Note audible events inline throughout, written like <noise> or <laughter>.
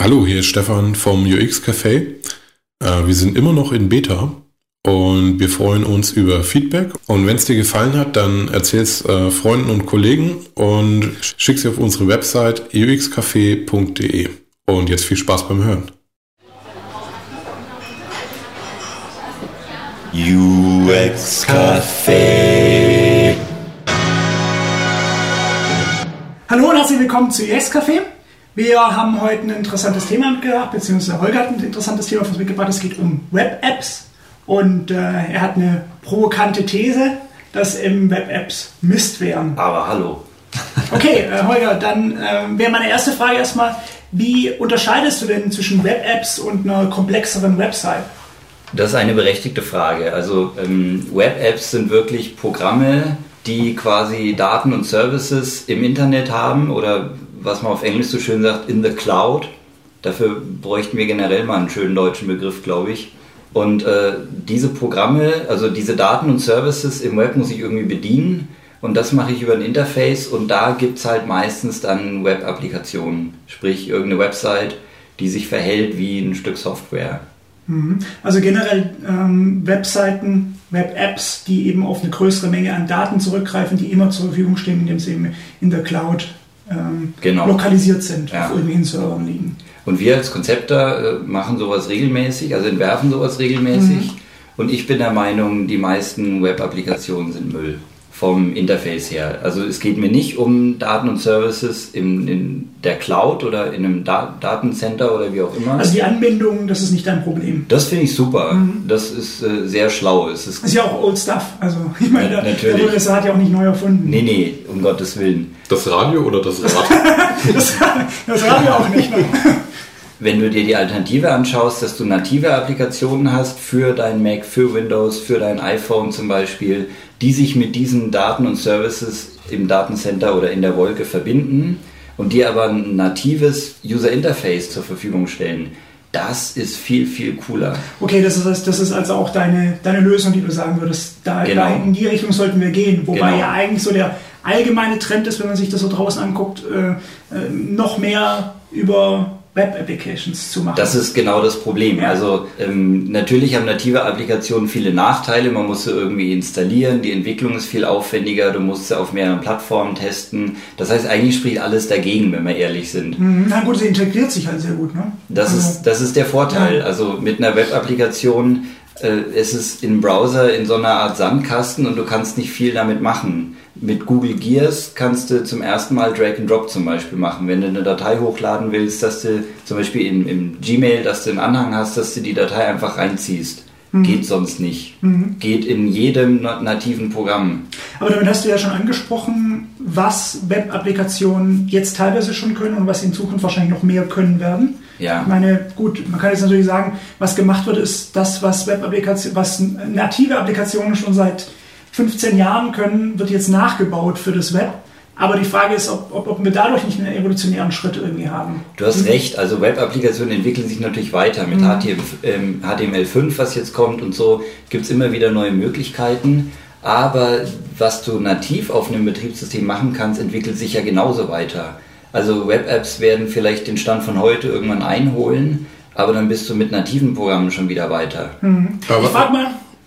Hallo, hier ist Stefan vom UX Café. Äh, wir sind immer noch in Beta und wir freuen uns über Feedback. Und wenn es dir gefallen hat, dann erzähl es äh, Freunden und Kollegen und schick sie auf unsere Website uxcafé.de. Und jetzt viel Spaß beim Hören. UX Café. Hallo und herzlich willkommen zu UX Café. Wir haben heute ein interessantes Thema mitgebracht, beziehungsweise Holger hat ein interessantes Thema für uns mitgebracht. Es geht um Web-Apps und äh, er hat eine provokante These, dass im Web-Apps Mist wären. Aber hallo. Okay, äh, Holger, dann äh, wäre meine erste Frage erstmal, wie unterscheidest du denn zwischen Web-Apps und einer komplexeren Website? Das ist eine berechtigte Frage. Also ähm, Web-Apps sind wirklich Programme, die quasi Daten und Services im Internet haben oder was man auf Englisch so schön sagt, in the cloud. Dafür bräuchten wir generell mal einen schönen deutschen Begriff, glaube ich. Und äh, diese Programme, also diese Daten und Services im Web muss ich irgendwie bedienen. Und das mache ich über ein Interface und da gibt es halt meistens dann Web-Applikationen, sprich irgendeine Website, die sich verhält wie ein Stück Software. Mhm. Also generell ähm, Webseiten, Web-Apps, die eben auf eine größere Menge an Daten zurückgreifen, die immer zur Verfügung stehen, indem sie eben in der Cloud ähm, Genau. lokalisiert sind, Ja. auf irgendwelchen Servern liegen. Und wir als Konzepter äh, machen sowas regelmäßig, also entwerfen sowas regelmäßig. Und ich bin der Meinung, die meisten Web-Applikationen sind Müll vom Interface her. Also es geht mir nicht um Daten und Services in, in der Cloud oder in einem da Datencenter oder wie auch immer. Also die Anbindung, das ist nicht dein Problem. das finde ich super. Das ist äh, sehr schlau. Es ist Das ist ja auch Old Stuff. Also <laughs> ich meine, Ja, der, natürlich. der USA hat ja auch nicht neu erfunden. Nee, nee, um Gottes Willen. Das Radio oder das Rad? <laughs> Das, das wir auch nicht. Ne? <laughs> Wenn du dir die Alternative anschaust, dass du native Applikationen hast für dein Mac, für Windows, für dein iPhone zum Beispiel, die sich mit diesen Daten und Services im Datencenter oder in der Wolke verbinden und dir aber ein natives User Interface zur Verfügung stellen, das ist viel, viel cooler. Okay, das ist, das ist also auch deine, deine Lösung, die du sagen würdest. Da, Genau. da in die Richtung sollten wir gehen. Wobei Genau. ja eigentlich so der allgemeine Trend ist, wenn man sich das so draußen anguckt, äh, äh, noch mehr über Web-Applications zu machen. Das ist genau das Problem. Ja. Also ähm, natürlich haben native Applikationen viele Nachteile. Man muss sie irgendwie installieren. Die Entwicklung ist viel aufwendiger. Du musst sie auf mehreren Plattformen testen. Das heißt, eigentlich spricht alles dagegen, wenn wir ehrlich sind. Mhm, Na gut, sie integriert sich halt sehr gut. Ne? Das Also, ist, das ist der Vorteil. Ja. Also mit einer Web-Applikation äh, es ist im Browser in so einer Art Sandkasten und du kannst nicht viel damit machen. Mit Google Gears kannst du zum ersten Mal Drag and Drop zum Beispiel machen. Wenn du eine Datei hochladen willst, dass du zum Beispiel im, im Gmail, dass du einen Anhang hast, dass du die Datei einfach reinziehst. Geht sonst nicht. Geht in jedem na- nativen Programm. Aber damit hast du ja schon angesprochen, was Web-Applikationen jetzt teilweise schon können und was sie in Zukunft wahrscheinlich noch mehr können werden. Ja. Ich meine, gut, man kann jetzt natürlich sagen, was gemacht wird, ist das, was Web-Applikationen, was native Applikationen schon seit 15 Jahren können, wird jetzt nachgebaut für das Web. Aber die Frage ist, ob, ob, ob wir dadurch nicht einen evolutionären Schritt irgendwie haben. Du hast recht, also Web-Applikationen entwickeln sich natürlich weiter. Mit ähm, HTML5, was jetzt kommt und so, gibt es immer wieder neue Möglichkeiten. Aber was du nativ auf einem Betriebssystem machen kannst, entwickelt sich ja genauso weiter. Also Web-Apps werden vielleicht den Stand von heute irgendwann einholen, aber dann bist du mit nativen Programmen schon wieder weiter. Aber Ich frage mal,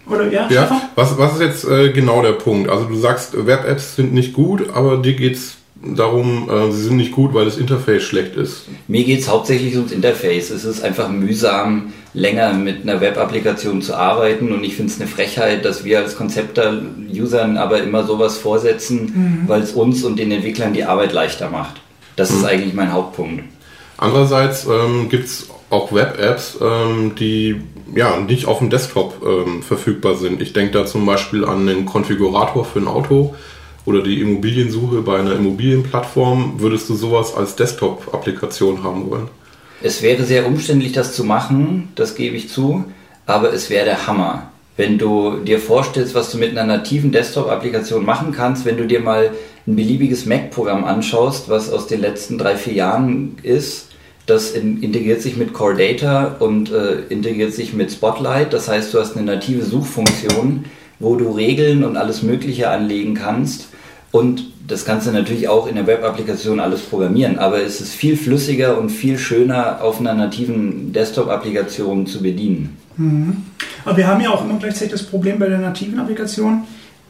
oder ja, Ja, Stefan? was, was ist jetzt äh, genau der Punkt? Also du sagst, Web-Apps sind nicht gut, aber dir geht's darum, äh, sie sind nicht gut, weil das Interface schlecht ist. Mir geht es hauptsächlich ums Interface. Es ist einfach mühsam, länger mit einer Web-Applikation zu arbeiten und ich finde es eine Frechheit, dass wir als Konzepter Usern aber immer sowas vorsetzen, weil es uns und den Entwicklern die Arbeit leichter macht. Das ist eigentlich mein Hauptpunkt. Andererseits ähm, gibt's auch Web-Apps, ähm, die ja nicht auf dem Desktop ähm, verfügbar sind. Ich denke da zum Beispiel an den Konfigurator für ein Auto oder die Immobiliensuche bei einer Immobilienplattform. Würdest du sowas als Desktop-Applikation haben wollen? Es wäre sehr umständlich, das zu machen, das gebe ich zu, aber es wäre der Hammer. Wenn du dir vorstellst, was du mit einer nativen Desktop-Applikation machen kannst, wenn du dir mal ein beliebiges Mac-Programm anschaust, was aus den letzten drei, vier Jahren ist, das in, integriert sich mit Core Data und äh, integriert sich mit Spotlight. Das heißt, du hast eine native Suchfunktion, wo du Regeln und alles Mögliche anlegen kannst. Und das kannst du natürlich auch in der Web-Applikation alles programmieren, aber es ist viel flüssiger und viel schöner auf einer nativen Desktop-Applikation zu bedienen. Mhm. Aber wir haben ja auch immer gleichzeitig das Problem bei der nativen Applikation,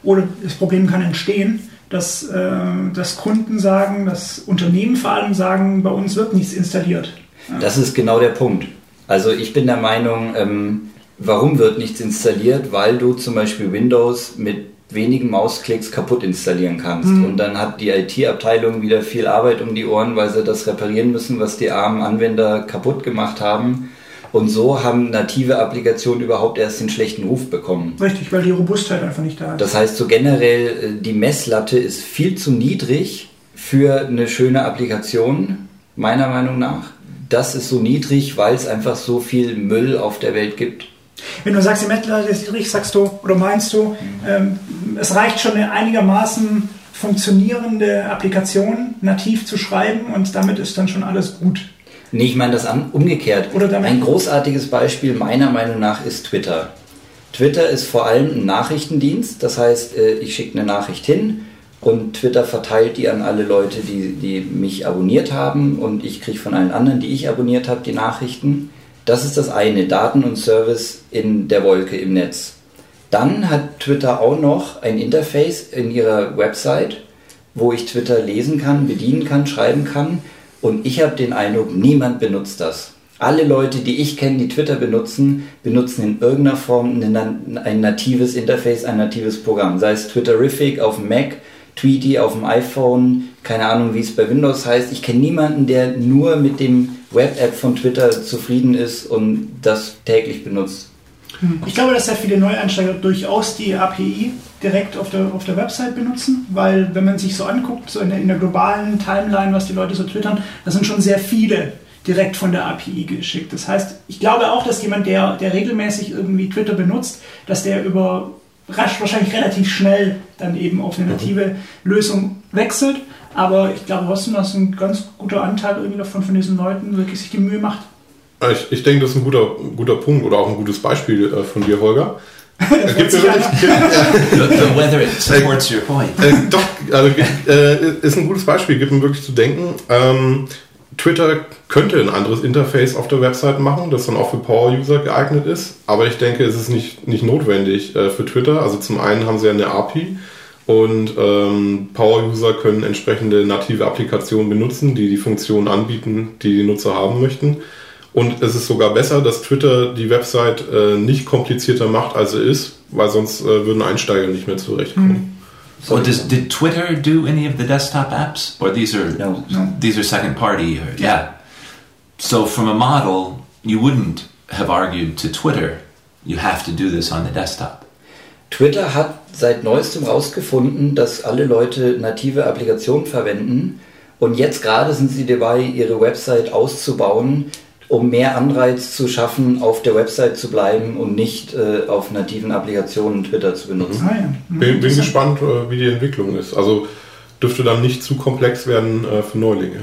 oder das Problem kann entstehen, dass, äh, dass Kunden sagen, dass Unternehmen vor allem sagen, bei uns wird nichts installiert. Ja. Das ist genau der Punkt. Also ich bin der Meinung, ähm, warum wird nichts installiert? Weil du zum Beispiel Windows mit wenigen Mausklicks kaputt installieren kannst. Mhm. Und dann hat die IT-Abteilung wieder viel Arbeit um die Ohren, weil sie das reparieren müssen, was die armen Anwender kaputt gemacht haben. Und so haben native Applikationen überhaupt erst den schlechten Ruf bekommen. Richtig, weil die Robustheit einfach nicht da ist. Das heißt, so generell, äh, die Messlatte ist viel zu niedrig für eine schöne Applikation, meiner Meinung nach. Das ist so niedrig, weil es einfach so viel Müll auf der Welt gibt. Wenn du sagst, die Messlatte ist niedrig, sagst du oder meinst du, ähm, es reicht schon einigermaßen funktionierende Applikation nativ zu schreiben und damit ist dann schon alles gut. Nee, ich meine das an, umgekehrt. Oder Ein großartiges Beispiel meiner Meinung nach ist Twitter. Twitter ist vor allem ein Nachrichtendienst, das heißt, äh, ich schicke eine Nachricht hin und Twitter verteilt die an alle Leute, die, die mich abonniert haben und ich kriege von allen anderen, die ich abonniert habe, die Nachrichten. Das ist das eine, Daten und Service in der Wolke im Netz. Dann hat Twitter auch noch ein Interface in ihrer Website, wo ich Twitter lesen kann, bedienen kann, schreiben kann und ich habe den Eindruck, niemand benutzt das. Alle Leute, die ich kenne, die Twitter benutzen, benutzen in irgendeiner Form ein natives Interface, ein natives Programm. Sei es Twitterific auf dem Mac, Tweety auf dem iPhone, keine Ahnung, wie es bei Windows heißt. Ich kenne niemanden, der nur mit dem Web-App von Twitter zufrieden ist und das täglich benutzt. Ich glaube, dass sehr viele Neueinsteiger durchaus die API direkt auf der, auf der Website benutzen, weil wenn man sich so anguckt, so in der, in der globalen Timeline, was die Leute so twittern, da sind schon sehr viele direkt von der API geschickt. Das heißt, ich glaube auch, dass jemand, der, der regelmäßig irgendwie Twitter benutzt, dass der über rasch wahrscheinlich relativ schnell dann eben auf eine native Lösung wechselt. Aber ich glaube trotzdem, dass ein ganz guter Anteil irgendwie davon von diesen Leuten wirklich sich die Mühe macht. Ich, ich denke, das ist ein guter, guter Punkt oder auch ein gutes Beispiel äh, von dir, Holger. Gibt mir wirklich, the, weather supports your point. Äh, doch, also äh, ist ein gutes Beispiel, gibt mir wirklich zu denken. Ähm, Twitter könnte ein anderes Interface auf der Website machen, das dann auch für Power-User geeignet ist. Aber ich denke, es ist nicht, nicht notwendig äh, für Twitter. Also zum einen haben sie ja eine API und ähm, Power-User können entsprechende native Applikationen benutzen, die die Funktionen anbieten, die die Nutzer haben möchten. Und es ist sogar besser, dass Twitter die Website äh, nicht komplizierter macht, als sie ist, weil sonst äh, würden Einsteiger nicht mehr zurechtkommen. Mhm. So does did Twitter do any of the desktop apps, or these are no, no. these are second party? Or, yeah. So from a model, you wouldn't have argued to Twitter, you have to do this on the desktop. Twitter hat seit neuestem herausgefunden, dass alle Leute native Applikationen verwenden. Und jetzt gerade sind sie dabei, ihre Website auszubauen, um mehr Anreiz zu schaffen, auf der Website zu bleiben und nicht äh, auf nativen Applikationen Twitter zu benutzen. Ah, ja. mhm. bin, bin, gespannt, äh, wie die Entwicklung ist. Also dürfte dann nicht zu komplex werden äh, für Neulinge.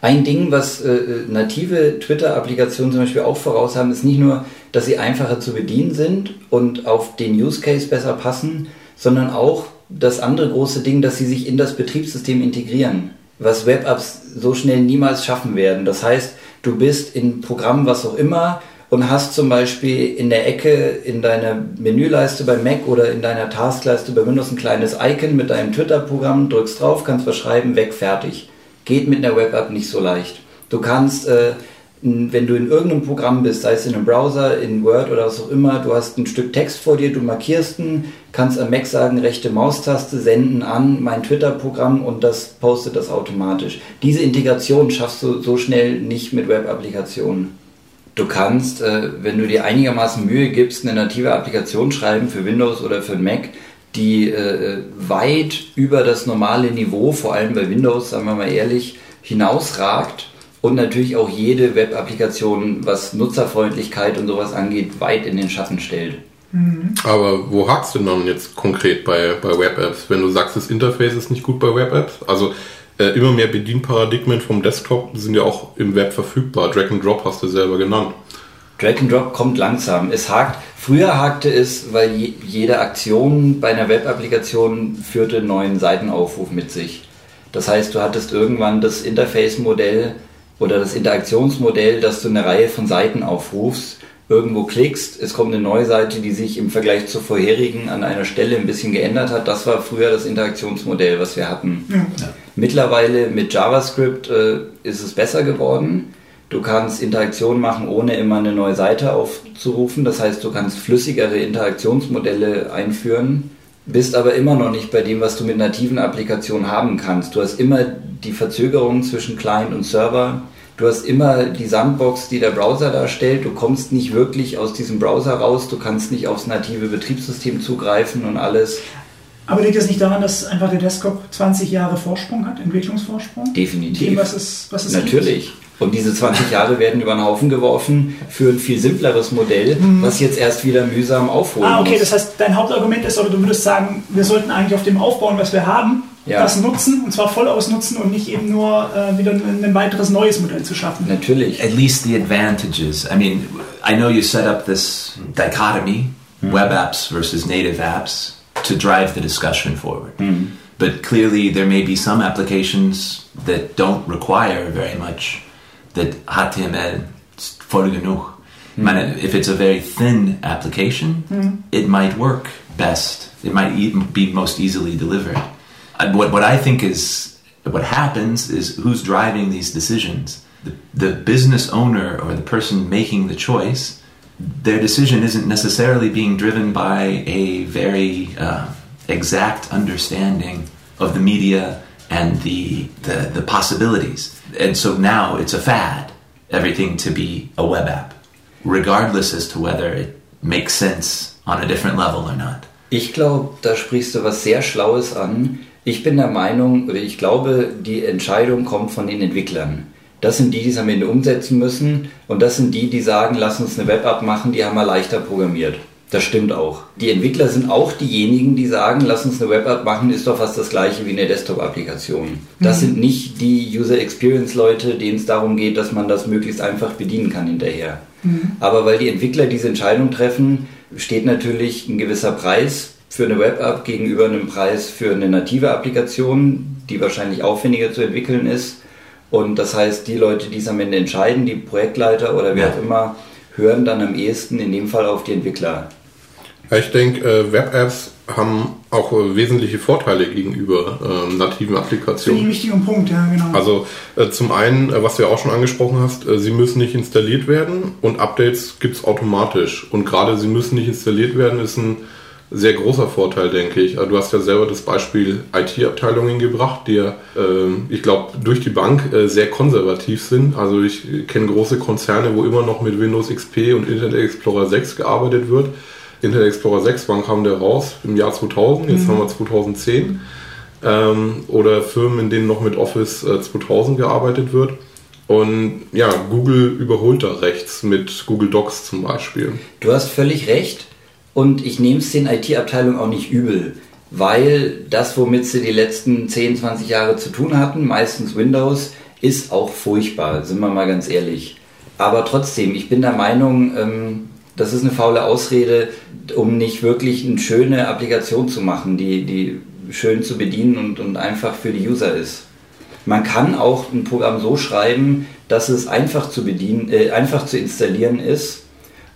Ein Ding, was äh, native Twitter-Applikationen zum Beispiel auch voraus haben, ist nicht nur, dass sie einfacher zu bedienen sind und auf den Use Case besser passen, sondern auch das andere große Ding, dass sie sich in das Betriebssystem integrieren, was Web-Apps so schnell niemals schaffen werden. Das heißt, du bist in Programm, was auch immer, und hast zum Beispiel in der Ecke in deiner Menüleiste bei Mac oder in deiner Taskleiste bei Windows ein kleines Icon mit deinem Twitter-Programm, drückst drauf, kannst was schreiben, weg, fertig. Geht mit einer Web-App nicht so leicht. Du kannst, äh, wenn du in irgendeinem Programm bist, sei es in einem Browser, in Word oder was auch immer, du hast ein Stück Text vor dir, du markierst ihn, kannst am Mac sagen, rechte Maustaste, senden an mein Twitter-Programm und das postet das automatisch. Diese Integration schaffst du so schnell nicht mit Web-Applikationen. Du kannst, äh, wenn du dir einigermaßen Mühe gibst, eine native Applikation schreiben für Windows oder für Mac, die äh, weit über das normale Niveau, vor allem bei Windows, sagen wir mal ehrlich, hinausragt und natürlich auch jede Web-Applikation, was Nutzerfreundlichkeit und sowas angeht, weit in den Schatten stellt. Mhm. Aber wo hakst du dann jetzt konkret bei, bei Web-Apps, wenn du sagst, das Interface ist nicht gut bei Web-Apps? Also äh, immer mehr Bedienparadigmen vom Desktop sind ja auch im Web verfügbar. Drag and Drop hast du selber genannt. Drag and Drop kommt langsam. Es hakt. Früher hakte es, weil je, jede Aktion bei einer Web-Applikation führte einen neuen Seitenaufruf mit sich. Das heißt, du hattest irgendwann das Interface-Modell oder das Interaktionsmodell, dass du eine Reihe von Seiten aufrufst, irgendwo klickst, es kommt eine neue Seite, die sich im Vergleich zur vorherigen an einer Stelle ein bisschen geändert hat. Das war früher das Interaktionsmodell, was wir hatten. Ja. Mittlerweile mit JavaScript äh, ist es besser geworden. Du kannst Interaktion machen, ohne immer eine neue Seite aufzurufen. Das heißt, du kannst flüssigere Interaktionsmodelle einführen, bist aber immer noch nicht bei dem, was du mit nativen Applikationen haben kannst. Du hast immer die Verzögerung zwischen Client und Server. Du hast immer die Sandbox, die der Browser darstellt. Du kommst nicht wirklich aus diesem Browser raus. Du kannst nicht aufs native Betriebssystem zugreifen und alles. Aber liegt das nicht daran, dass einfach der Desktop 20 Jahre Vorsprung hat, Entwicklungsvorsprung? Definitiv. Dem, was es, was es Natürlich. Gibt? Und diese 20 Jahre werden über den Haufen geworfen für ein viel simpleres Modell, mhm. was jetzt erst wieder mühsam aufholen Ah, okay, muss. das heißt, dein Hauptargument ist, oder du würdest sagen, wir sollten eigentlich auf dem aufbauen, was wir haben, ja. das nutzen, und zwar voll ausnutzen und nicht eben nur äh, wieder ein, ein, weiteres neues Modell zu schaffen. Natürlich. At least the advantages. I mean, I know you set up this dichotomy, mhm. web apps versus native apps, to drive the discussion forward. Mhm. But clearly there may be some applications that don't require very much that HTML voll genug. Mm. if it's a very thin application, mm. it might work best. It might even be most easily delivered. What, what I think is what happens is who's driving these decisions. The, the business owner or the person making the choice, their decision isn't necessarily being driven by a very uh, exact understanding of the media and the, the, the possibilities. And so now it's a fad, everything to be a web app, regardless as to whether it makes sense on a different level or not. Ich glaube, da sprichst du was sehr Schlaues an. Ich bin der Meinung, oder ich glaube, die Entscheidung kommt von den Entwicklern. Das sind die, die es am Ende umsetzen müssen. Und das sind die, die sagen, lass uns eine Web-App machen, die haben wir leichter programmiert. Das stimmt auch. Die Entwickler sind auch diejenigen, die sagen, lass uns eine Web-App machen, ist doch fast das gleiche wie eine Desktop-Applikation. Das mhm. sind nicht die User Experience-Leute, denen es darum geht, dass man das möglichst einfach bedienen kann hinterher. Mhm. Aber weil die Entwickler diese Entscheidung treffen, steht natürlich ein gewisser Preis für eine Web-App gegenüber einem Preis für eine native Applikation, die wahrscheinlich aufwendiger zu entwickeln ist. Und das heißt, die Leute, die es am Ende entscheiden, die Projektleiter oder wer ja. auch immer, hören dann am ehesten in dem Fall auf die Entwickler. Ich denke, äh, Web-Apps haben auch äh, wesentliche Vorteile gegenüber äh, nativen Applikationen. Ein wichtiger Punkt, ja, genau. Also äh, zum einen, äh, was du ja auch schon angesprochen hast, äh, sie müssen nicht installiert werden und Updates gibt es automatisch. Und gerade sie müssen nicht installiert werden, ist ein sehr großer Vorteil, denke ich. Du hast ja selber das Beispiel IT-Abteilungen gebracht, die ja, äh, ich glaube, durch die Bank äh, sehr konservativ sind. Also ich kenne große Konzerne, wo immer noch mit Windows XP und Internet Explorer 6 gearbeitet wird. Internet Explorer 6, wann kam der raus? Im Jahr 2000, jetzt mhm. haben wir 2010. Ähm, oder Firmen, in denen noch mit Office äh, 2000 gearbeitet wird. Und ja, Google überholt da rechts mit Google Docs zum Beispiel. Du hast völlig recht. Und ich nehme es den IT-Abteilungen auch nicht übel, weil das, womit sie die letzten 10, 20 Jahre zu tun hatten, meistens Windows, ist auch furchtbar, sind wir mal ganz ehrlich. Aber trotzdem, ich bin der Meinung, ähm, das ist eine faule Ausrede, um nicht wirklich eine schöne Applikation zu machen, die, die schön zu bedienen und, und einfach für die User ist. Man kann auch ein Programm so schreiben, dass es einfach zu bedienen, äh, einfach zu installieren ist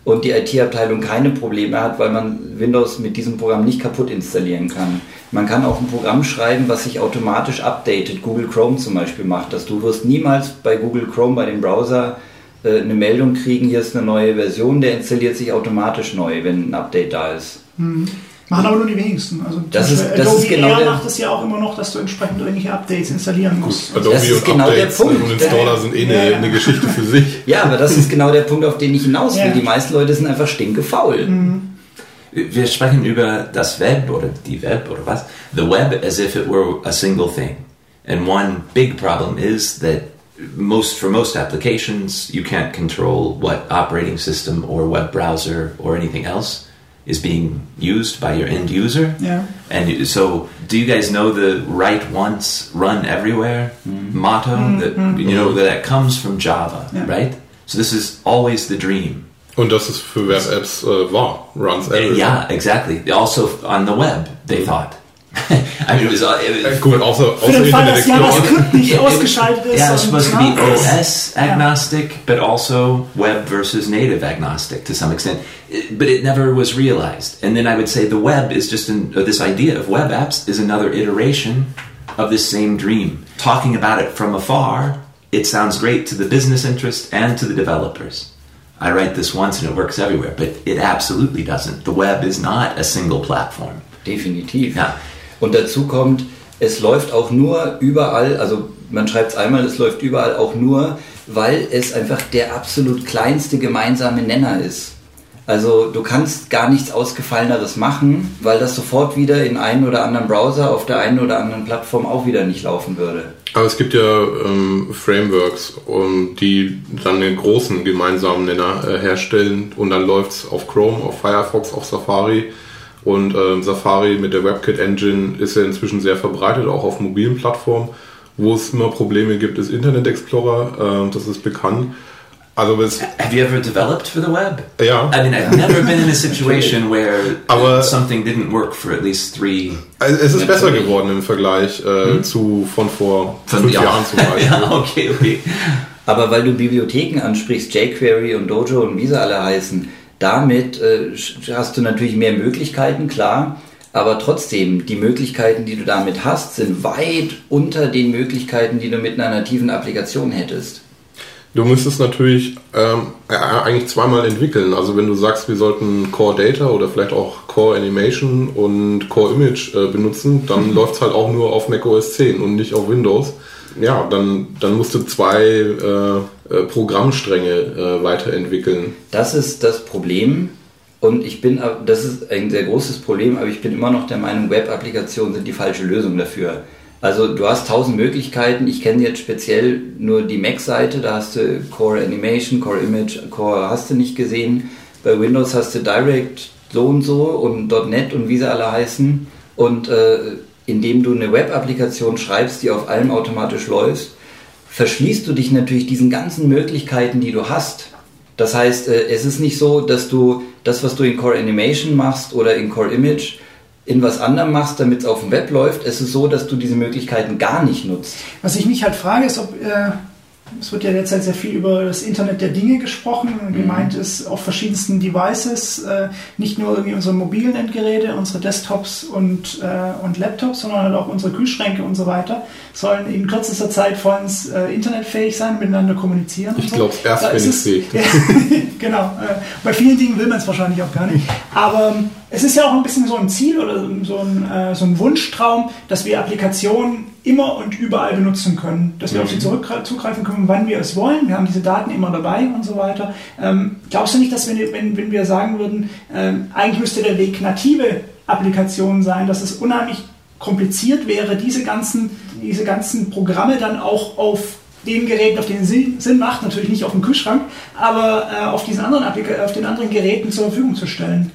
und die IT-Abteilung keine Probleme hat, weil man Windows mit diesem Programm nicht kaputt installieren kann. Man kann auch ein Programm schreiben, was sich automatisch updatet. Google Chrome zum Beispiel macht das. Du wirst niemals bei Google Chrome, bei dem Browser, äh, eine Meldung kriegen, hier ist eine neue Version, der installiert sich automatisch neu, wenn ein Update da ist. Mhm. Machen aber nur die wenigsten. Also das ist, das Adobe ist genau Air macht es ja auch immer noch, dass du entsprechend irgendwelche Updates installieren musst. Adobe das ist genau Updates der Punkt. und Installer sind eh eine, eine, Geschichte für sich. Ja, aber das ist genau der Punkt, auf den ich hinaus will. Ja. Die meisten Leute sind einfach stinkefaul. Mhm. Wir sprechen über das Web oder die Web oder was. The Web as if it were a single thing. And one big problem is that most for most applications you can't control what operating system or web browser or anything else is being used by your end user. Yeah. And so, do you guys know the write once, run everywhere mm. motto mm, that you know that comes from Java, yeah. right? So this is always the dream. Und das ist für Web-Apps äh, wahr. Runs everywhere. Yeah, exactly. Also on the web, they mm. thought. <laughs> I mean, it was, it was Gut, außer, Für außer den Fall, Internet dass Explorer. JavaScript nicht ausgeschaltet ist. yeah, it's und, supposed to be ne, OS agnostic, but also web versus native agnostic to some extent. It- But it never was realized. And then I would say the web is just an, or this idea of web apps is another iteration of this same dream. Talking about it from afar, it sounds great to the business interest and to the developers. I write this once and it works everywhere, but it absolutely doesn't. The web is not a single platform. Definitiv. Ja. Und dazu kommt, es läuft auch nur überall, also man schreibt es einmal, es läuft überall auch nur, weil es einfach der absolut kleinste gemeinsame Nenner ist. Also du kannst gar nichts Ausgefalleneres machen, weil das sofort wieder in einen oder anderen Browser auf der einen oder anderen Plattform auch wieder nicht laufen würde. Aber es gibt ja ähm, Frameworks, um, die dann den großen gemeinsamen Nenner äh, herstellen und dann läuft's auf Chrome, auf Firefox, auf Safari. Und ähm, Safari mit der WebKit Engine ist ja inzwischen sehr verbreitet, auch auf mobilen Plattformen. Wo es immer Probleme gibt, ist Internet Explorer, äh, das ist bekannt. Also es, Have you ever developed for the web? ja, I mean, I've never been in a situation <laughs> where Aber- something didn't work for at least three. es ist besser geworden im Vergleich äh, zu von vor Von- fünf ja. Jahren zum <laughs> Beispiel. ja, okay, okay. Aber weil du Bibliotheken ansprichst, jQuery und Dojo und wie sie alle heißen, damit äh, hast du natürlich mehr Möglichkeiten, klar. Aber trotzdem, die Möglichkeiten, die du damit hast, sind weit unter den Möglichkeiten, die du mit einer nativen Applikation hättest. Du müsstest natürlich ähm, ja, eigentlich zweimal entwickeln. Also wenn du sagst, wir sollten Core Data oder vielleicht auch Core Animation und Core Image äh, benutzen, dann <laughs> läuft's halt auch nur auf Mac OS 10 und nicht auf Windows. Ja, dann, dann musst du zwei äh, äh, Programmstränge äh, weiterentwickeln. Das ist das Problem. Und ich bin, das ist ein sehr großes Problem, aber ich bin immer noch der Meinung, Web-Applikationen sind die falsche Lösung dafür. Also du hast tausend Möglichkeiten. Ich kenne jetzt speziell nur die Mac-Seite. Da hast du Core Animation, Core Image, Core hast du nicht gesehen. Bei Windows hast du Direct so und so und .NET und wie sie alle heißen. Und äh, indem du eine Web-Applikation schreibst, die auf allem automatisch läuft, verschließt du dich natürlich diesen ganzen Möglichkeiten, die du hast. Das heißt, äh, es ist nicht so, dass du das, was du in Core Animation machst oder in Core Image, in was anderem machst, damit es auf dem Web läuft. Es ist so, dass du diese Möglichkeiten gar nicht nutzt. Was ich mich halt frage, ist, ob äh, es wird ja derzeit sehr viel über das Internet der Dinge gesprochen. Mhm. Gemeint ist auf verschiedensten Devices, äh, nicht nur irgendwie unsere mobilen Endgeräte, unsere Desktops und, äh, und Laptops, sondern halt auch unsere Kühlschränke und so weiter, sollen in kürzester Zeit von uns äh, internetfähig sein, miteinander kommunizieren. Ich so. glaube erst, Da wenn ich es- sehe. <laughs> genau. Äh, bei vielen Dingen will man es wahrscheinlich auch gar nicht. <laughs> Aber ähm, es ist ja auch ein bisschen so ein Ziel oder so ein, äh, so ein Wunschtraum, dass wir Applikationen immer und überall benutzen können. Dass wir auf sie zurück, zugreifen können, wann wir es wollen. Wir haben diese Daten immer dabei und so weiter. Ähm, glaubst du nicht, dass wenn, wenn, wenn wir sagen würden, ähm, eigentlich müsste der Weg native Applikationen sein, dass es unheimlich kompliziert wäre, diese ganzen, diese ganzen Programme dann auch auf den Geräten, auf denen Sinn, Sinn macht, natürlich nicht auf dem Kühlschrank, aber äh, auf diesen anderen Applika auf den anderen Geräten zur Verfügung zu stellen.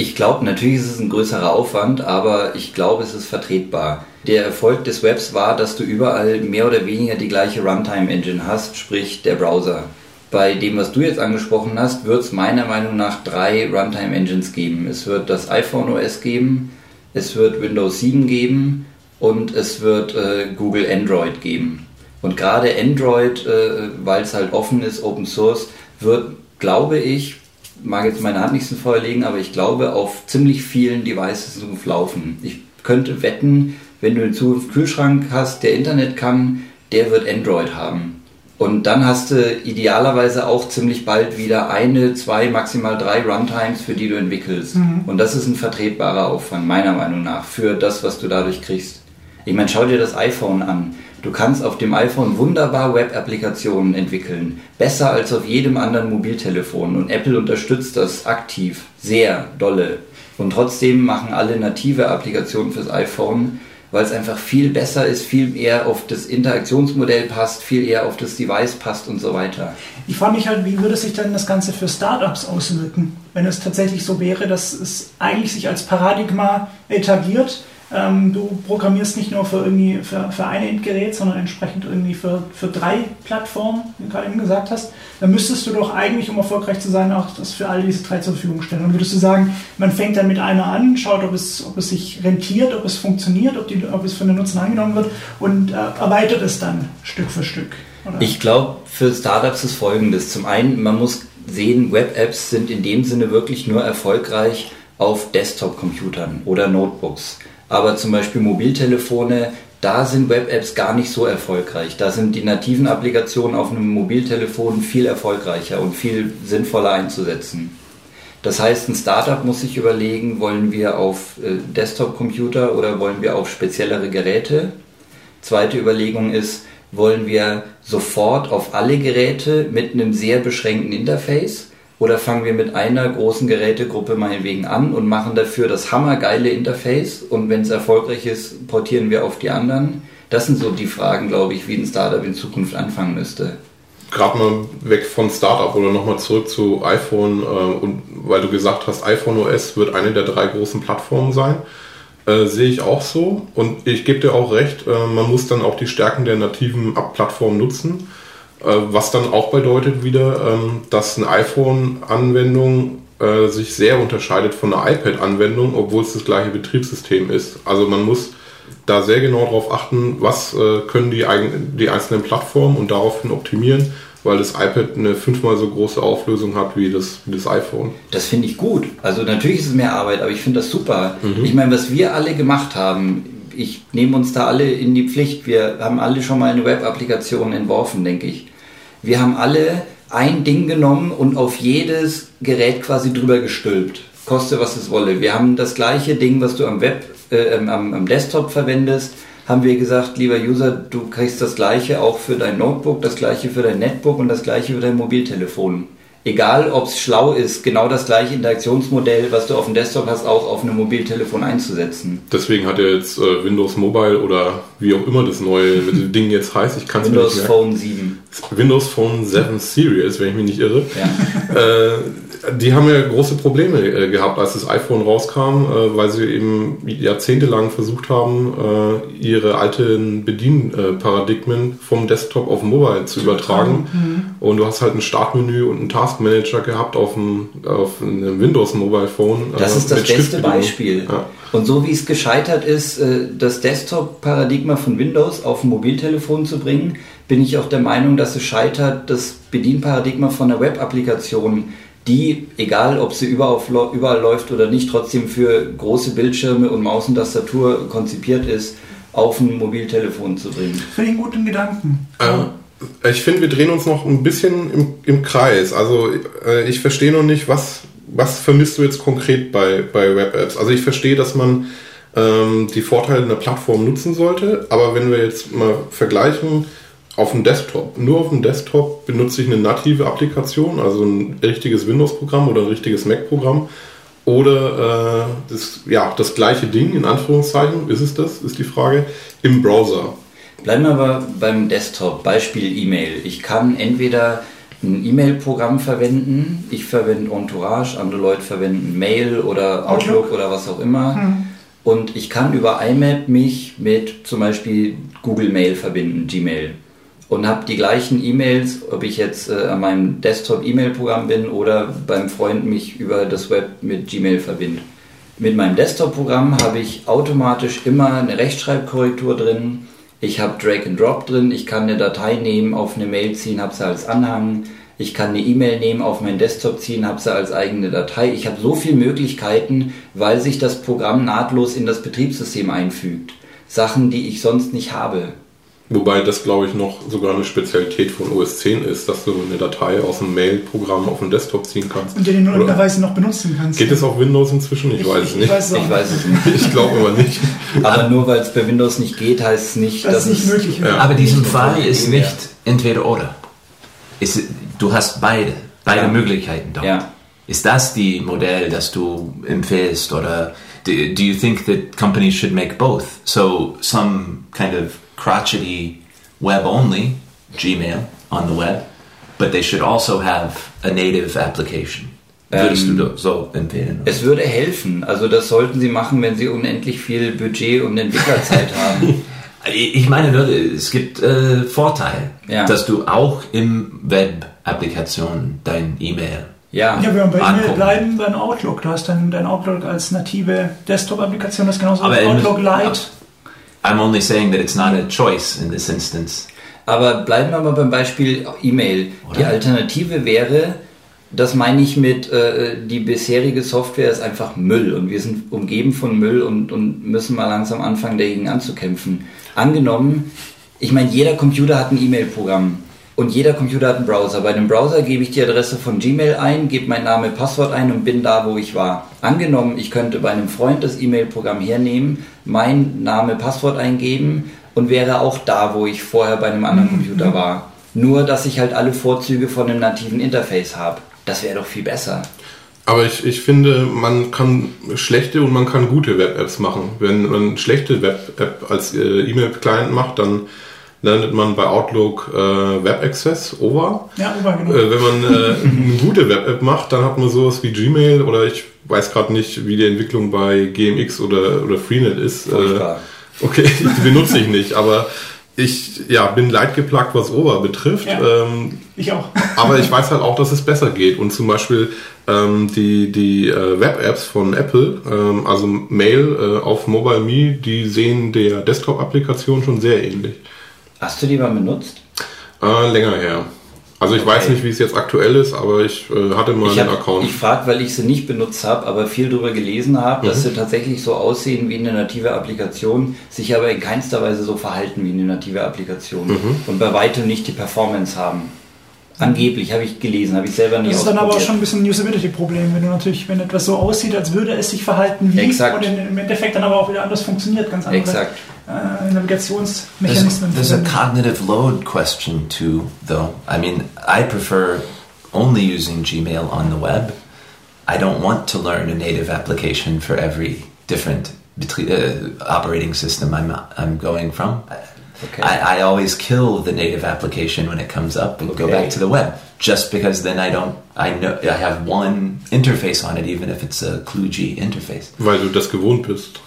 Ich glaube, natürlich ist es ein größerer Aufwand, aber ich glaube, es ist vertretbar. Der Erfolg des Webs war, dass du überall mehr oder weniger die gleiche Runtime-Engine hast, sprich der Browser. Bei dem, was du jetzt angesprochen hast, wird es meiner Meinung nach drei Runtime-Engines geben. Es wird das iPhone OS geben, es wird Windows 7 geben und es wird äh, Google Android geben. Und gerade Android, äh, weil es halt offen ist, Open Source, wird, glaube ich, mag jetzt meine Hand nicht ins Feuer legen, aber ich glaube, auf ziemlich vielen Devices in Zukunft laufen. Ich könnte wetten, wenn du in Zukunft Kühlschrank hast, der Internet kann, der wird Android haben. Und dann hast du idealerweise auch ziemlich bald wieder eine, zwei, maximal drei Runtimes, für die du entwickelst. Und das ist ein vertretbarer Aufwand, meiner Meinung nach, für das, was du dadurch kriegst. Ich meine, schau dir das iPhone an. Du kannst auf dem iPhone wunderbar Web-Applikationen entwickeln. Besser als auf jedem anderen Mobiltelefon. Und Apple unterstützt das aktiv. Sehr dolle. Und trotzdem machen alle native Applikationen fürs iPhone, weil es einfach viel besser ist, viel eher auf das Interaktionsmodell passt, viel eher auf das Device passt und so weiter. Ich frage mich halt, wie würde sich dann das Ganze für Startups auswirken, wenn es tatsächlich so wäre, dass es eigentlich sich als Paradigma etabliert, ähm, du programmierst nicht nur für irgendwie für, für ein Endgerät, sondern entsprechend irgendwie für, für drei Plattformen, wie du gerade eben gesagt hast, dann müsstest du doch eigentlich, um erfolgreich zu sein, auch das für all diese drei zur Verfügung stellen. Und würdest du sagen, man fängt dann mit einer an, schaut, ob es, ob es sich rentiert, ob es funktioniert, ob, die, ob es von den Nutzern angenommen wird und äh, erweitert es dann Stück für Stück. Oder? Ich glaube, für Startups ist folgendes. Zum einen, man muss sehen, Web-Apps sind in dem Sinne wirklich nur erfolgreich auf Desktop-Computern oder Notebooks. Aber zum Beispiel Mobiltelefone, da sind Web-Apps gar nicht so erfolgreich. Da sind die nativen Applikationen auf einem Mobiltelefon viel erfolgreicher und viel sinnvoller einzusetzen. Das heißt, ein Startup muss sich überlegen, wollen wir auf äh, Desktop-Computer oder wollen wir auf speziellere Geräte? Zweite Überlegung ist, wollen wir sofort auf alle Geräte mit einem sehr beschränkten Interface? Oder fangen wir mit einer großen Gerätegruppe meinetwegen an und machen dafür das hammergeile Interface und wenn es erfolgreich ist, portieren wir auf die anderen? Das sind so die Fragen, glaube ich, wie ein Startup in Zukunft anfangen müsste. Gerade mal weg von Startup oder nochmal zurück zu iPhone äh, und weil du gesagt hast, iPhone OS wird eine der drei großen Plattformen sein. Äh, sehe ich auch so und ich gebe dir auch recht, äh, man muss dann auch die Stärken der nativen Plattform nutzen. Äh, was dann auch bedeutet wieder, ähm, dass eine iPhone-Anwendung äh, sich sehr unterscheidet von einer iPad-Anwendung, obwohl es das gleiche Betriebssystem ist. Also man muss da sehr genau darauf achten, was äh, können die, die einzelnen Plattformen und daraufhin optimieren, weil das iPad eine fünfmal so große Auflösung hat wie das, wie das iPhone. Das finde ich gut. Also natürlich ist es mehr Arbeit, aber ich finde das super. Mhm. Ich meine, was wir alle gemacht haben, ich nehme uns da alle in die Pflicht. Wir haben alle schon mal eine Web-Applikation entworfen, denke ich. Wir haben alle ein Ding genommen und auf jedes Gerät quasi drüber gestülpt. Koste was es wolle. Wir haben das gleiche Ding, was du am Web, äh, am, am Desktop verwendest, haben wir gesagt, lieber User, du kriegst das gleiche auch für dein Notebook, das gleiche für dein Netbook und das gleiche für dein Mobiltelefon egal ob es schlau ist, genau das gleiche Interaktionsmodell, was du auf dem Desktop hast, auch auf einem Mobiltelefon einzusetzen. Deswegen hat er jetzt äh, Windows Mobile oder wie auch immer das neue Ding jetzt heißt. Ich kann Windows nicht Phone 7. Windows Phone 7 Series, wenn ich mich nicht irre. Ja. Äh, die haben ja große Probleme äh, gehabt, als das iPhone rauskam, äh, weil sie eben jahrzehntelang versucht haben, äh, ihre alten Bedienparadigmen vom Desktop auf Mobile zu übertragen. Mhm. Und du hast halt ein Startmenü und einen Taskmanager gehabt auf einem, auf einem Windows Mobile Phone. Das ist das beste Beispiel. Ja. Und so wie es gescheitert ist, das Desktop-Paradigma von Windows auf ein Mobiltelefon zu bringen, bin ich auch der Meinung, dass es scheitert, das Bedienparadigma von einer Web-Applikation die, egal ob sie überall, überall läuft oder nicht, trotzdem für große Bildschirme und Maus und Tastatur konzipiert ist, auf ein Mobiltelefon zu bringen. Finde ich einen guten Gedanken. Äh, ich finde, wir drehen uns noch ein bisschen im, im Kreis. Also äh, ich verstehe noch nicht, was, was vermisst du jetzt konkret bei, bei Web-Apps? Also ich verstehe, dass man ähm, die Vorteile einer Plattform nutzen sollte, aber wenn wir jetzt mal vergleichen, auf dem Desktop. Nur auf dem Desktop benutze ich eine native Applikation, also ein richtiges Windows-Programm oder ein richtiges Mac-Programm. Oder äh, das, ja, das gleiche Ding, in Anführungszeichen, ist es das, ist die Frage, im Browser. Bleiben wir aber beim Desktop. Beispiel E-Mail. Ich kann entweder ein E-Mail-Programm verwenden, ich verwende Entourage, andere Leute verwenden Mail oder Outlook, Outlook oder was auch immer. Hm. Und ich kann über IMAP mich mit zum Beispiel Google Mail verbinden, Gmail und habe die gleichen E-Mails, ob ich jetzt äh, an meinem Desktop-E-Mail-Programm bin oder beim Freund mich über das Web mit Gmail verbinde. Mit meinem Desktop-Programm habe ich automatisch immer eine Rechtschreibkorrektur drin. Ich habe Drag and Drop drin. Ich kann eine Datei nehmen, auf eine Mail ziehen, habe sie als Anhang. Ich kann eine E-Mail nehmen, auf meinen Desktop ziehen, habe sie als eigene Datei. Ich habe so viele Möglichkeiten, weil sich das Programm nahtlos in das Betriebssystem einfügt. Sachen, die ich sonst nicht habe. Wobei das, glaube ich, noch sogar eine Spezialität von OS 10 ist, dass du eine Datei aus einem Mail-Programm auf den Desktop ziehen kannst. Und den du notwendigerweise noch benutzen kannst. Geht es auf Windows inzwischen? Ich, ich weiß es nicht. Ich weiß, ich weiß es nicht. <laughs> ich glaube aber nicht. Aber nur weil es bei Windows nicht geht, heißt es nicht, das dass es nicht möglich ist. Ja. Aber diesem Fall ist nicht entweder oder. Ist, du hast beide, beide ja. Möglichkeiten da. Ja. Ist das die Modell, das du empfehlst oder do, do you think that companies should make both? So some kind of crotchety web only Gmail on the web, but they should also have a native application. Würdest ähm, du so empfehlen? Es würde helfen. Also das sollten Sie machen, wenn Sie unendlich viel Budget und Entwicklerzeit haben. <laughs> Ich meine nur, es gibt äh, Vorteile, ja. dass du auch im Web-Applikation dein E-Mail ja, ja, wir bei E-Mail bleiben, beim Outlook. Du hast dann dein Outlook als native Desktop-Applikation, das ist genauso wie Outlook Lite. I'm only saying that it's not a choice in this instance. Aber bleiben wir mal beim Beispiel E-Mail. Die Alternative wäre, das meine ich mit, äh, die bisherige Software ist einfach Müll und wir sind umgeben von Müll und, und müssen mal langsam anfangen, dagegen anzukämpfen. Angenommen, ich meine, jeder Computer hat ein E-Mail-Programm und jeder Computer hat einen Browser. Bei dem Browser gebe ich die Adresse von Gmail ein, gebe mein Name, Passwort ein und bin da, wo ich war. Angenommen, ich könnte bei einem Freund das E-Mail-Programm hernehmen, mein Name, Passwort eingeben und wäre auch da, wo ich vorher bei einem anderen Computer <laughs> war. Nur, dass ich halt alle Vorzüge von einem nativen Interface habe. Das wäre doch viel besser. Aber ich, ich finde, man kann schlechte und man kann gute Web-Apps machen. Wenn man schlechte Web-App als äh, E-Mail-Client macht, dann landet man bei Outlook äh, Web Access, OVA. Ja, OVA, genau. Äh, wenn man äh, eine gute Web-App macht, dann hat man sowas wie Gmail oder ich weiß gerade nicht, wie die Entwicklung bei GMX oder, oder Freenet ist. Äh, okay, <laughs> die benutze ich nicht, aber ich ja, bin leidgeplagt, was OVA betrifft. Ja, ähm, ich auch. <laughs> aber ich weiß halt auch, dass es besser geht. Und zum Beispiel ähm, die, die äh, Web-Apps von Apple, ähm, also Mail äh, auf MobileMe, die sehen der Desktop-Applikation schon sehr ähnlich. Hast du die mal benutzt? Äh, länger her. Also ich okay. weiß nicht, wie es jetzt aktuell ist, aber ich äh, hatte mal ich einen Account. Ich frage, weil ich sie nicht benutzt habe, aber viel darüber gelesen habe, mhm. dass sie tatsächlich so aussehen wie eine native Applikation, sich aber in keinster Weise so verhalten wie eine native Applikation mhm. und bei weitem nicht die Performance haben. Angeblich habe ich gelesen, habe ich selber nicht Das ist dann aber auch schon ein bisschen ein Usability-Problem, wenn du natürlich, wenn etwas so aussieht, als würde es sich verhalten wie Exakt. und im Endeffekt dann aber auch wieder anders funktioniert, ganz andere Exakt. Äh, Navigationsmechanismen. There's, there's a cognitive load question too, though. I mean, I prefer only using Gmail on the web. I don't want to learn a native application for every different uh, operating system I'm, I'm going from. Okay. I, I, always kill the native application when it comes up and okay. go back to the web, just because then I don't. I know I have one interface on it, even if it's a kludgy interface. Weil du das gewohnt bist.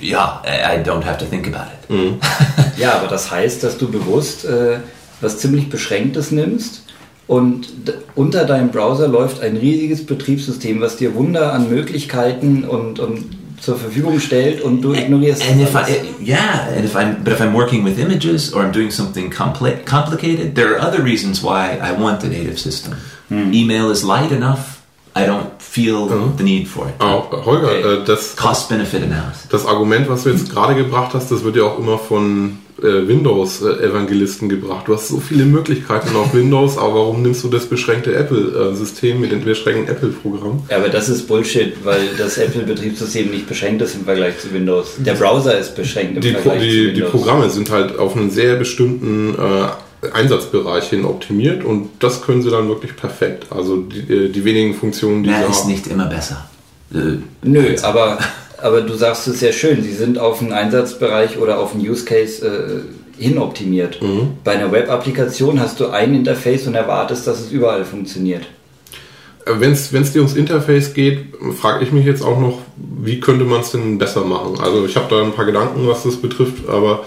Ja, I don't have to think about it. Mhm. <laughs> ja, aber das heißt, dass du bewusst äh, was ziemlich Beschränktes nimmst und unter deinem Browser läuft ein riesiges Betriebssystem, was dir Wunder an Möglichkeiten und, und zur Verfügung stellt und du ignorierst and if I, yeah and if I'm but if I'm working with images or I'm doing something compli complicated there are other reasons why I want the native system hmm. email is light enough I don't feel mhm. the need for it. Oh, Holger, okay. äh, das Cost-Benefit Analysis. Das Argument, was du jetzt gerade gebracht hast, das wird ja auch immer von äh, Windows-Evangelisten gebracht. Du hast so viele Möglichkeiten auf Windows, aber warum nimmst du das beschränkte Apple-System mit dem beschränkten Apple-Programm? Ja, aber das ist Bullshit, weil das Apple-Betriebssystem nicht beschränkt ist im Vergleich zu Windows. Der Browser ist beschränkt im die, Vergleich die, zu Windows. Die Programme sind halt auf einen sehr bestimmten äh, Einsatzbereich hin optimiert und das können sie dann wirklich perfekt. Also die, äh, die wenigen Funktionen, die ja, sie ist haben. nicht immer besser. Äh, Nö, aber, <laughs> aber du sagst es sehr schön, sie sind auf einen Einsatzbereich oder auf einen Use Case äh, hin optimiert. Mhm. Bei einer Web-Applikation hast du ein Interface und erwartest, dass es überall funktioniert. Äh, Wenn es dir ums Interface geht, frage ich mich jetzt auch noch, wie könnte man es denn besser machen? Also ich habe da ein paar Gedanken, was das betrifft, aber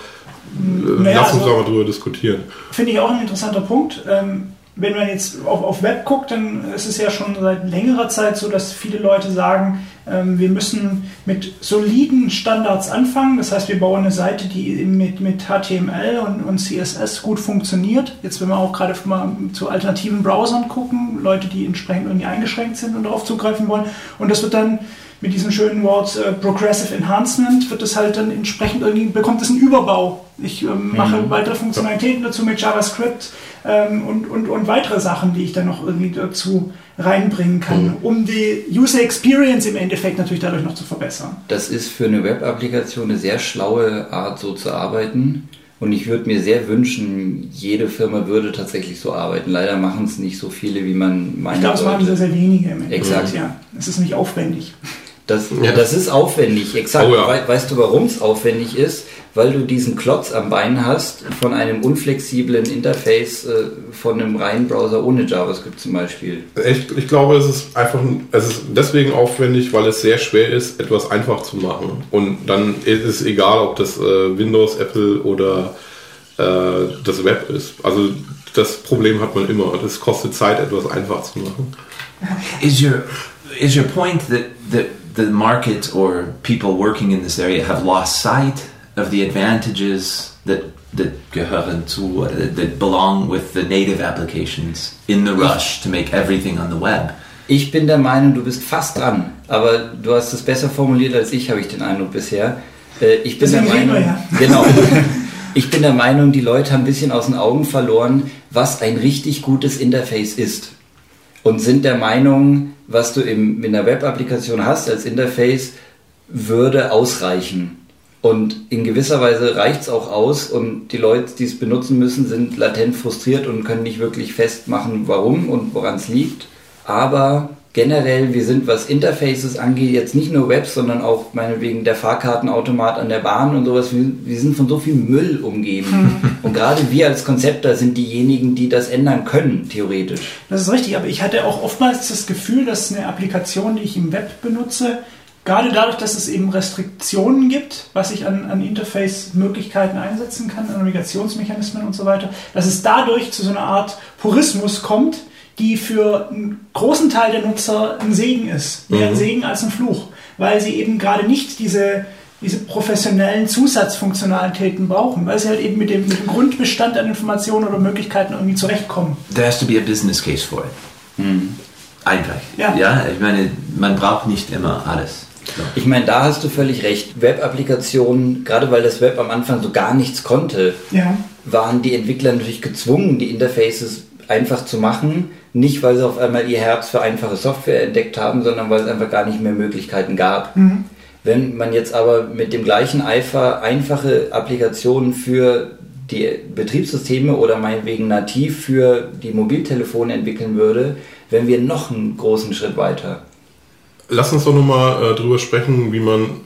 naja, Lass uns also, mal drüber diskutieren. Finde ich auch ein interessanter Punkt. Ähm, wenn man jetzt auf, auf Web guckt, dann ist es ja schon seit längerer Zeit so, dass viele Leute sagen, ähm, wir müssen mit soliden Standards anfangen. Das heißt, wir bauen eine Seite, die mit, mit HTML und, und CSS gut funktioniert. Jetzt, wenn wir auch gerade mal zu alternativen Browsern gucken, Leute, die entsprechend irgendwie eingeschränkt sind und darauf zugreifen wollen. Und das wird dann mit diesem schönen Wort äh, Progressive Enhancement wird es halt dann entsprechend irgendwie, bekommt es einen Überbau. Ich ähm, mache mhm. weitere Funktionalitäten dazu mit JavaScript ähm, und, und, und weitere Sachen, die ich dann noch irgendwie dazu reinbringen kann, mhm. um die User Experience im Endeffekt natürlich dadurch noch zu verbessern. Das ist für eine Web-Applikation eine sehr schlaue Art, so zu arbeiten. Und ich würde mir sehr wünschen, jede Firma würde tatsächlich so arbeiten. Leider machen es nicht so viele, wie man meint. Ich glaube, es machen sehr, sehr wenige. Im Exakt. Ja, es ist nicht aufwendig. Das, ja. das ist aufwendig, exakt. Oh ja. weißt du, warum es aufwendig ist? weil du diesen Klotz am Bein hast von einem unflexiblen Interface äh, von einem reinen Browser ohne JavaScript zum Beispiel. Ich, ich glaube, es ist einfach, es ist deswegen aufwendig, weil es sehr schwer ist, etwas einfach zu machen. Und dann ist es egal, ob das äh, Windows, Apple oder äh, das Web ist. Also das Problem hat man immer. Es kostet Zeit, etwas einfach zu machen. Is your is your point that that the market or people working in this area have lost sight of the advantages that that gehören zu that, that belong with the native applications in the rush to make everything on the web? Ich bin der Meinung, du bist fast dran, aber du hast es besser formuliert als ich, habe ich den Eindruck bisher. Äh, ich bin der reden wir Meinung, ja. genau. <laughs> Ich bin der Meinung, die Leute haben ein bisschen aus den Augen verloren, was ein richtig gutes Interface ist. Und sind der Meinung, was du im, in der Web-Applikation hast als Interface, würde ausreichen. Und in gewisser Weise reicht es auch aus und die Leute, die es benutzen müssen, sind latent frustriert und können nicht wirklich festmachen, warum und woran es liegt. Aber generell, wir sind, was Interfaces angeht, jetzt nicht nur Web, sondern auch meinetwegen der Fahrkartenautomat an der Bahn und sowas, wir, wir sind von so viel Müll umgeben. und gerade wir als Konzepter sind diejenigen, die das ändern können, theoretisch. Das ist richtig, aber ich hatte auch oftmals das Gefühl, dass eine Applikation, die ich im Web benutze, gerade dadurch, dass es eben Restriktionen gibt, was ich an, an Interface-Möglichkeiten einsetzen kann, an Navigationsmechanismen und so weiter, dass es dadurch zu so einer Art Purismus kommt, die für einen großen Teil der Nutzer ein Segen ist. Mehr ein Segen als ein Fluch, weil sie eben gerade nicht diese, diese professionellen Zusatzfunktionalitäten brauchen, weil sie halt eben mit dem, mit dem Grundbestand an Informationen oder Möglichkeiten irgendwie zurechtkommen. There has to be a business case for it. Einfach. Ja. ja, ich meine, man braucht nicht immer alles. Ich meine, da hast du völlig recht. Web-Applikationen, gerade weil das Web am Anfang so gar nichts konnte, Ja. waren die Entwickler natürlich gezwungen, die Interfaces einfach zu machen. Nicht, weil sie auf einmal ihr Herz für einfache Software entdeckt haben, sondern weil es einfach gar nicht mehr Möglichkeiten gab. Wenn man jetzt aber mit dem gleichen Eifer einfache Applikationen für die Betriebssysteme oder meinetwegen nativ für die Mobiltelefone entwickeln würde, wären wir noch einen großen Schritt weiter. Lass uns doch nochmal äh, drüber sprechen, wie man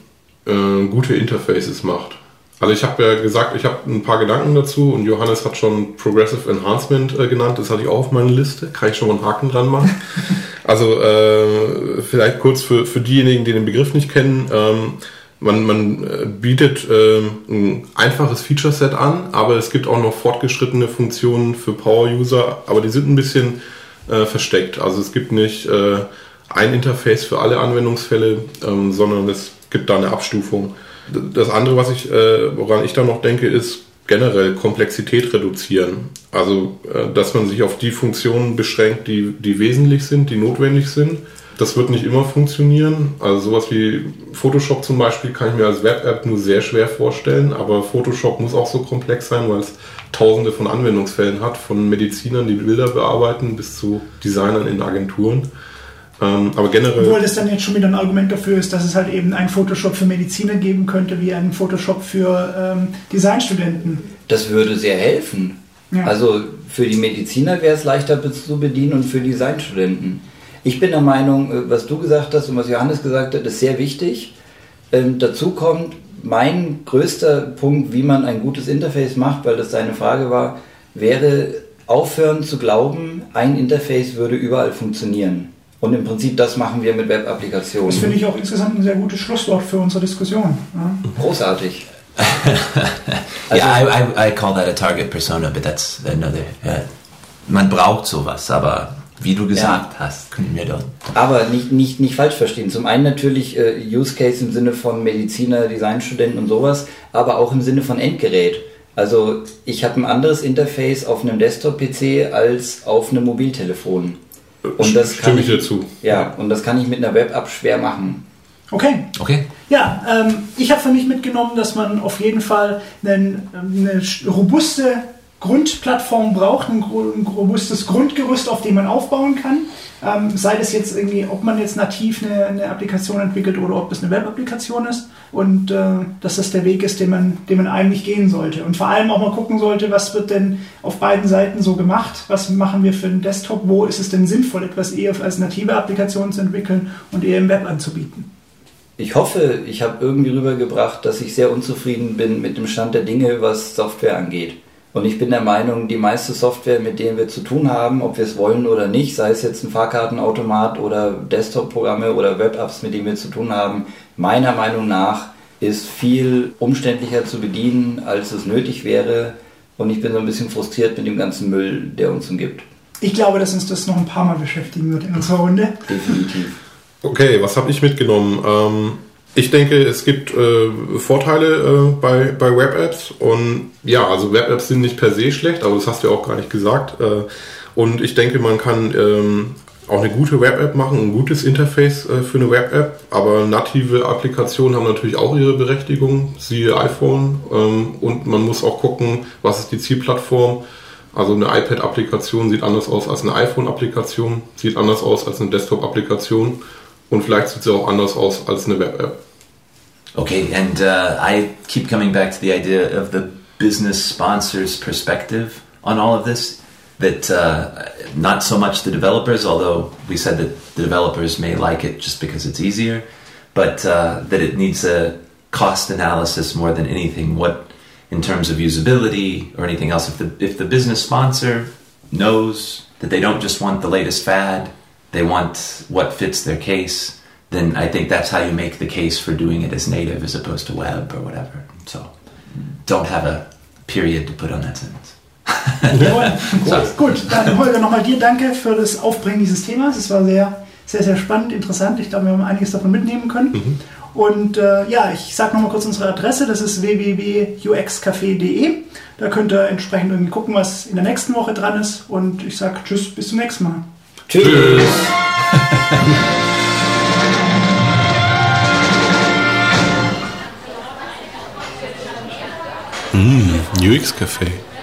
äh, gute Interfaces macht. Also ich habe ja gesagt, ich habe ein paar Gedanken dazu und Johannes hat schon Progressive Enhancement äh, genannt. Das hatte ich auch auf meiner Liste. Kann ich schon mal einen Haken dran machen. <laughs> also äh, vielleicht kurz für, für diejenigen, die den Begriff nicht kennen. Ähm, man, man äh, bietet ähm, ein einfaches Feature-Set an, aber es gibt auch noch fortgeschrittene Funktionen für Power-User, aber die sind ein bisschen äh, versteckt. Also es gibt nicht äh, ein Interface für alle Anwendungsfälle, ähm, sondern es gibt da eine Abstufung. Das andere, was ich, äh, woran ich da noch denke, ist generell Komplexität reduzieren. Also, äh, dass man sich auf die Funktionen beschränkt, die, die wesentlich sind, die notwendig sind. Das wird nicht immer funktionieren. Also sowas wie Photoshop zum Beispiel kann ich mir als Web-App nur sehr schwer vorstellen, aber Photoshop muss auch so komplex sein, weil es tausende von Anwendungsfällen hat, von Medizinern, die Bilder bearbeiten, bis zu Designern in Agenturen. Ähm, aber generell. Obwohl das dann jetzt schon wieder ein Argument dafür ist, dass es halt eben einen Photoshop für Mediziner geben könnte, wie einen Photoshop für ähm, Designstudenten. Das würde sehr helfen. Ja. Also für die Mediziner wäre es leichter zu bedienen und für Designstudenten. Ich bin der Meinung, äh, was du gesagt hast und was Johannes gesagt hat, ist sehr wichtig. Ähm, dazu kommt mein größter Punkt, wie man ein gutes Interface macht, weil das deine Frage war, wäre aufhören zu glauben, ein Interface würde überall funktionieren. Und im Prinzip das machen wir mit Web-Applikationen. Das finde ich auch insgesamt ein sehr gutes Schlusswort für unsere Diskussion. Ja. Großartig. <laughs> Also- yeah, I, I, I call that a target persona, but that's another. Uh, man braucht sowas, aber wie du gesagt hast, können wir dort. Aber nicht, nicht, nicht falsch verstehen. Zum einen natürlich äh, Use Case im Sinne von Mediziner, Designstudenten und sowas, aber auch im Sinne von Endgerät. Also ich habe ein anderes Interface auf einem Desktop-PC als auf einem Mobiltelefon. Und das kann stimme ich ich, dir zu. ja, und das kann ich mit einer Web-App schwer machen. Okay. Okay. Ja, ähm, ich habe für mich mitgenommen, dass man auf jeden Fall einen, ähm, eine robuste Grundplattform braucht, ein, robustes Grundgerüst, auf dem man aufbauen kann. Ähm, sei das jetzt irgendwie, ob man jetzt nativ eine, eine Applikation entwickelt oder ob es eine Web-Applikation ist. Und äh, dass das der Weg ist, den man, den man eigentlich gehen sollte. Und vor allem auch mal gucken sollte, was wird denn auf beiden Seiten so gemacht? Was machen wir für einen Desktop? Wo ist es denn sinnvoll, etwas eher als native Applikation zu entwickeln und eher im Web anzubieten? ich hoffe, ich habe irgendwie rübergebracht, dass ich sehr unzufrieden bin mit dem Stand der Dinge, was Software angeht. Und ich bin der Meinung, die meiste Software, mit der wir zu tun haben, ob wir es wollen oder nicht, sei es jetzt ein Fahrkartenautomat oder Desktop-Programme oder Web-Apps, mit denen wir zu tun haben, meiner Meinung nach ist viel umständlicher zu bedienen, als es nötig wäre. Und ich bin so ein bisschen frustriert mit dem ganzen Müll, der uns umgibt. Ich glaube, dass uns das noch ein paar Mal beschäftigen wird in unserer Runde. Definitiv. Okay, was habe ich mitgenommen? Ähm, ich denke, es gibt äh, Vorteile äh, bei, bei Web-Apps und ja, also Web-Apps sind nicht per se schlecht, aber das hast du ja auch gar nicht gesagt. Äh, und ich denke, man kann ähm, auch eine gute Web-App machen, ein gutes Interface äh, für eine Web-App, aber native Applikationen haben natürlich auch ihre Berechtigung, siehe iPhone. Ähm, und man muss auch gucken, was ist die Zielplattform. Also eine iPad-Applikation sieht anders aus als eine iPhone-Applikation, sieht anders aus als eine Desktop-Applikation. Und vielleicht sieht sie auch anders aus als eine Web-App. Okay, and uh, I keep coming back to the idea of the business sponsor's perspective on all of this. That uh, not so much the developers, although we said that the developers may like it just because it's easier, but uh, that it needs a cost analysis more than anything. What, in terms of usability or anything else, if the if the business sponsor knows that they don't just want the latest fad, they want what fits their case, then I think that's how you make the case for doing it as native as opposed to web or whatever. So don't have a period to put on that sentence. <laughs> Ja, <laughs> gut, gut, dann Holger, nochmal dir danke für das Aufbringen dieses Themas. Es war sehr, sehr, sehr spannend, interessant. Ich glaube, wir haben einiges davon mitnehmen können. Mhm. Und äh, ja, ich sage nochmal kurz unsere Adresse. Das ist www.uxcafé.de. Da könnt ihr entsprechend irgendwie gucken, was in der nächsten Woche dran ist. Und ich sage Tschüss, bis zum nächsten Mal. Tschüss. Tschüss. mm, UX Café.